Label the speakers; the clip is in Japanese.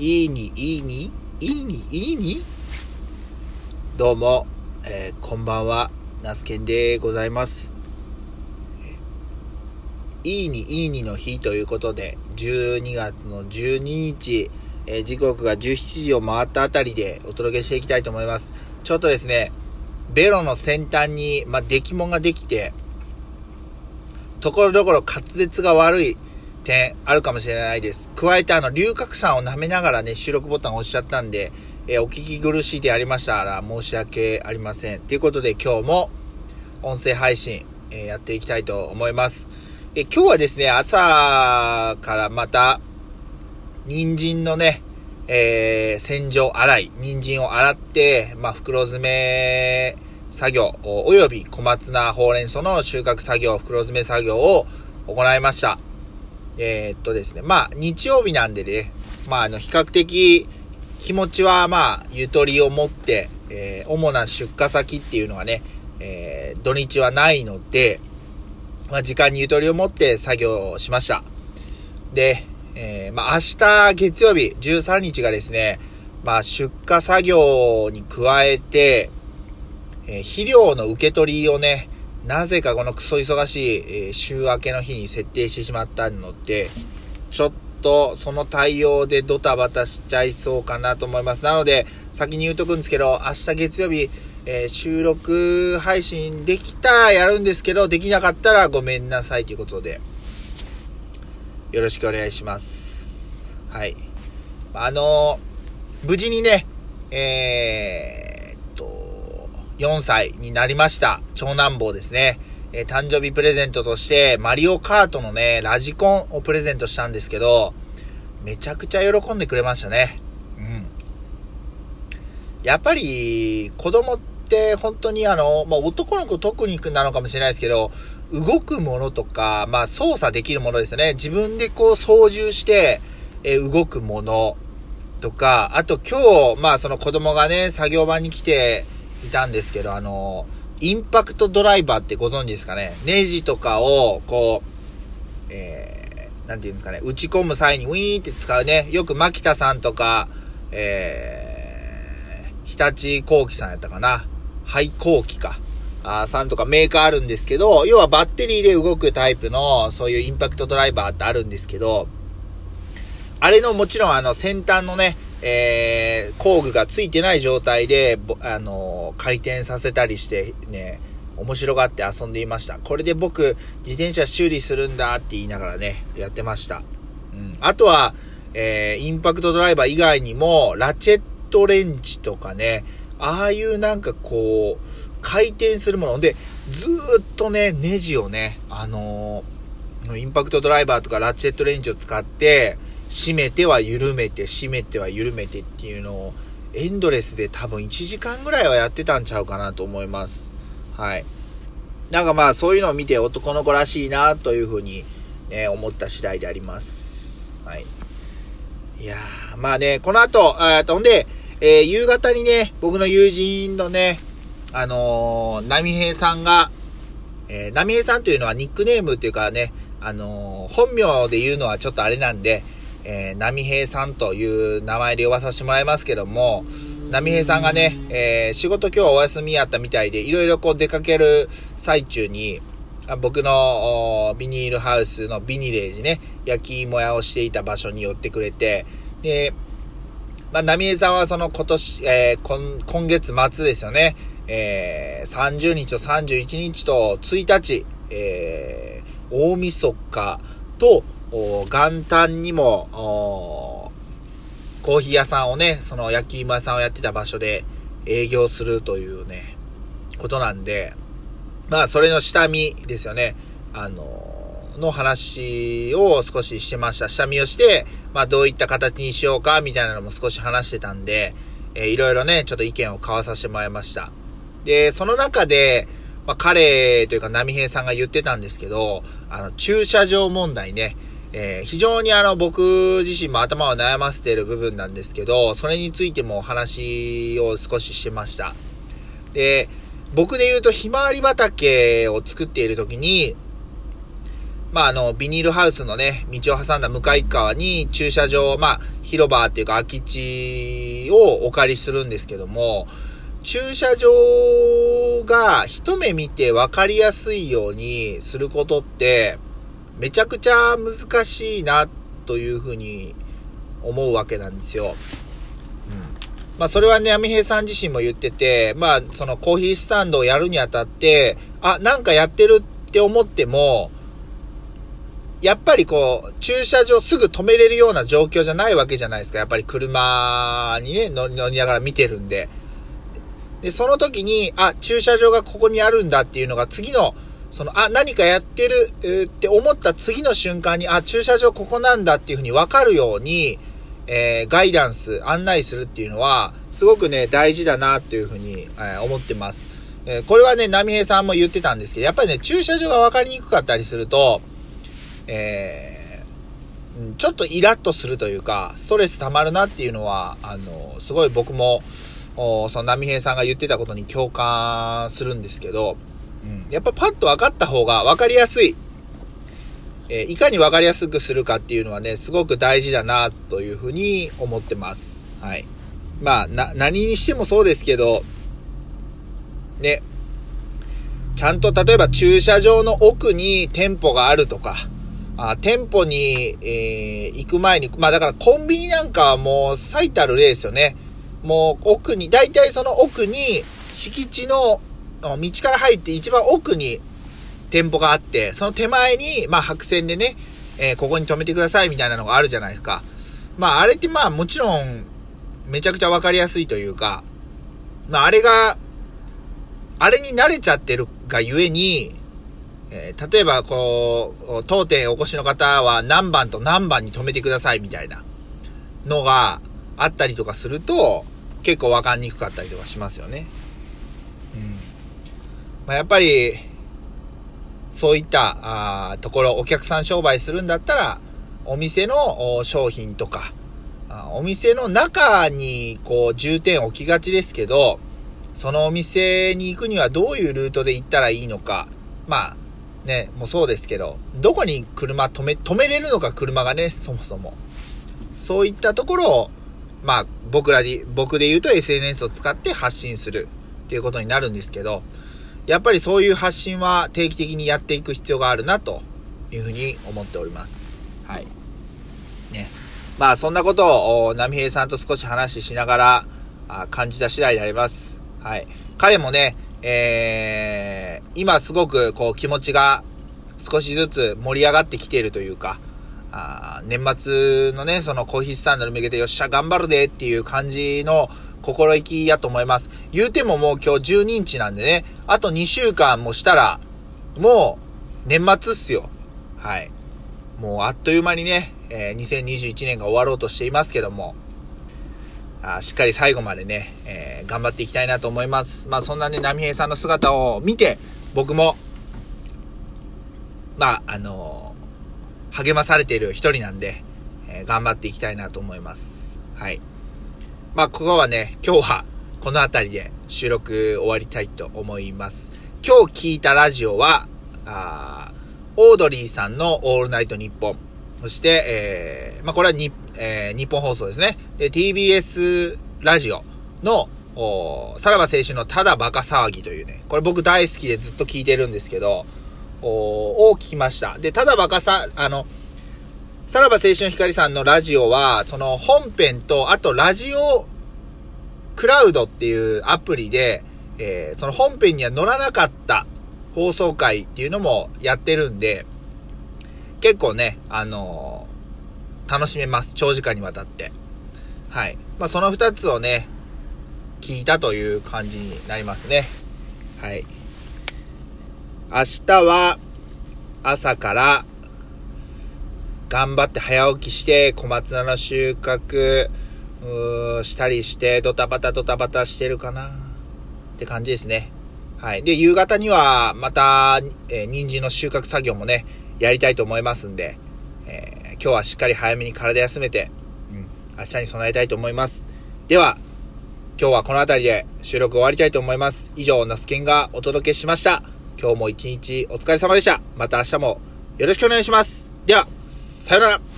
Speaker 1: いいに、いいに、いいに、いいに？どうも、えー、こんばんは、ナスケンでございます。いいに、いいにの日ということで、12月の12日、えー時刻が17時を回ったあたりでお届けしていきたいと思います。ちょっとですね、ベロの先端に、まあ、出来物ができて、ところどころ滑舌が悪い点あるかもしれないです。加えてあの、龍角散を舐めながらね、収録ボタンを押しちゃったんで、えーお聞き苦しいでありましたら申し訳ありません。ということで今日も音声配信、えーやっていきたいと思います。えー今日はですね、朝からまた、人参のね、え洗浄洗い、人参を洗って、まあ、袋詰め作業、おおよび小松菜、ほうれん草の収穫作業、袋詰め作業を行いました。えーっとですね、まあ、日曜日なんでね、まあ、あの、比較的、気持ちは、まあ、ゆとりを持って、えー主な出荷先っていうのはね、えー土日はないので、まあ、時間にゆとりを持って作業しました。で、えーまあ、明日月曜日13日がですね、まあ、出荷作業に加えて、えー肥料の受け取りをね、なぜかこのクソ忙しい、え週明けの日に設定してしまったので、ちょっとその対応でドタバタしちゃいそうかなと思います。なので、先に言うとくんですけど、明日月曜日、えー収録配信できたらやるんですけど、できなかったらごめんなさいということで、よろしくお願いします。はい。あのー無事にね、えー、4歳になりました。長男坊ですね。えー誕生日プレゼントとして、マリオカートのね、ラジコンをプレゼントしたんですけど、めちゃくちゃ喜んでくれましたね。うん。やっぱり、子供って本当にあの、まあ、男の子特になのかもしれないですけど、動くものとか、まあ、操作できるものですよね。自分でこう操縦して、えー動くものとか、あと今日、まあその子供がね、作業場に来ていたんですけど、あの、インパクトドライバーってご存知ですかね？ネジとかを、こう、えー、なんていうんですかね、打ち込む際にウィーンって使うね、よく牧田さんとか、えー、日立工機さんやったかな？廃工機か。あさんとかメーカーあるんですけど、要はバッテリーで動くタイプの、そういうインパクトドライバーってあるんですけど、あれのもちろんあの先端のね、えー、工具がついてない状態で、あのー回転させたりしてね、面白がって遊んでいました。これで僕、自転車修理するんだって言いながらね、やってました。うん。あとは、えー、インパクトドライバー以外にも、ラチェットレンチとかね、ああいうなんかこう、回転するもので、ずっとね、ネジをね、あのーインパクトドライバーとかラチェットレンチを使って、締めては緩めて、締めては緩めてっていうのを、エンドレスで多分1時間ぐらいはやってたんちゃうかなと思います。はい。なんかまあそういうのを見て男の子らしいなというふうに、ね、思った次第であります。はい。いやー、まあね、この後、えと、ほんで、えー夕方にね、僕の友人のね、あのー、波平さんが、えー、波平さんというのはニックネームっていうかね、あのー本名で言うのはちょっとあれなんで、えー、波平さんという名前で呼ばさせてもらいますけども、波平さんがね、えー仕事今日お休みやったみたいで、いろいろこう出かける最中に、あ僕のビニールハウスのビニレージね、焼き芋屋をしていた場所に寄ってくれて、で、まあ、波江さんはその今年、えー今、今月末ですよね、えー30日と31日と1日、えー大晦日と、元旦にも、コーヒー屋さんをね、その焼き芋屋さんをやってた場所で営業するというね、ことなんで、まあ、それの下見ですよね。あのー、の話を少ししてました。下見をして、まあ、どういった形にしようか、みたいなのも少し話してたんで、えーいろいろね、ちょっと意見を交わさせてもらいました。で、その中で、まあ、彼というか、波平さんが言ってたんですけど、あの、駐車場問題ね、えー非常にあの、僕自身も頭を悩ませている部分なんですけど、それについてもお話を少ししました。で、僕で言うと、ひまわり畑を作っている時に、まあ、あの、ビニールハウスのね、道を挟んだ向かい側に駐車場、まあ、広場っていうか空き地をお借りするんですけども、駐車場が一目見て分かりやすいようにすることって、めちゃくちゃ難しいな、というふうに思うわけなんですよ。うん。まあ、それはね、アミヘイさん自身も言ってて、まあ、そのコーヒースタンドをやるにあたって、あ、なんかやってるって思っても、やっぱりこう、駐車場すぐ止めれるような状況じゃないわけじゃないですか。やっぱり車にね、乗りながら見てるんで。で、その時に、あ、駐車場がここにあるんだっていうのが次の、その、あ、何かやってる、って思った次の瞬間に、あ、駐車場ここなんだっていうふうに分かるように、えー、ガイダンス、案内するっていうのは、すごくね、大事だなっていうふうに、えー、思ってます。えー、これはね、波平さんも言ってたんですけど、やっぱりね、駐車場が分かりにくかったりすると、えー、ちょっとイラッとするというか、ストレス溜まるなっていうのは、あの、すごい僕も、その波平さんが言ってたことに共感するんですけど、やっぱパッと分かった方が分かりやすい。えー、いかに分かりやすくするかっていうのはね、すごく大事だな、というふうに思ってます。はい。まあ、な、何にしてもそうですけど、ね、ちゃんと例えば駐車場の奥に店舗があるとか、あ店舗に、えー、行く前に、まあだからコンビニなんかはもう最たる例ですよね。もう奥に、大体その奥に敷地の道から入って一番奥に店舗があって、その手前に、まあ白線でね、えー、ここに止めてくださいみたいなのがあるじゃないですか。まああれってまあもちろんめちゃくちゃわかりやすいというか、まああれが、あれに慣れちゃってるがゆえに、えー、例えば、こう、当店お越しの方は何番と何番に止めてくださいみたいなのがあったりとかすると、結構わかんにくかったりとかしますよね。まあ、やっぱり、そういったあところ、お客さん商売するんだったら、お店の商品とか、お店の中にこう重点置きがちですけど、そのお店に行くにはどういうルートで行ったらいいのか、まあ、ね、もうそうですけど、どこに車止め、止めれるのか車がね、そもそも。そういったところを、まあ、僕らで、僕で言うと SNS を使って発信するっていうことになるんですけど、やっぱりそういう発信は定期的にやっていく必要があるなというふうに思っております。はい。ね。まあ、そんなことを、波平さんと少し話ししながら、あ感じた次第であります。はい。彼もね、えー、今すごくこう気持ちが少しずつ盛り上がってきているというか、あ年末のね、そのコーヒースタンドに向けてよっしゃ頑張るでっていう感じの心意気やと思います。言うてももう今日12日なんでね、あと2週間もしたら、もう年末っすよ。はい。もうあっという間にね、えー、2021年が終わろうとしていますけども、あしっかり最後までね、えー、頑張っていきたいなと思います。まあそんなね、波平さんの姿を見て、僕も、まあ、あのー、励まされている一人なんで、え、頑張っていきたいなと思います。はい。まあ、ここはね、今日はこの辺りで収録終わりたいと思います。今日聞いたラジオは、あオードリーさんのオールナイトニッポン。そして、えー、まあ、これはに、えー、日本放送ですね。で、TBS ラジオの、おさらば青春のただバカ騒ぎというね、これ僕大好きでずっと聞いてるんですけど、おを聞きました。で、ただバカさ、あの、さらば青春光さんのラジオは、その本編と、あとラジオクラウドっていうアプリで、えー、その本編には載らなかった放送回っていうのもやってるんで、結構ね、あのー、楽しめます。長時間にわたって。はい。まあ、その二つをね、聞いたという感じになりますね。はい。明日は、朝から、頑張って早起きして、小松菜の収穫、したりして、ドタバタドタバタしてるかなって感じですね。はい。で、夕方には、また、えー、人参の収穫作業もね、やりたいと思いますんで、えー、今日はしっかり早めに体休めて、うん、明日に備えたいと思います。では、今日はこの辺りで収録終わりたいと思います。以上、ナスケンがお届けしました。今日も一日お疲れ様でした。また明日もよろしくお願いします。では、さよなら。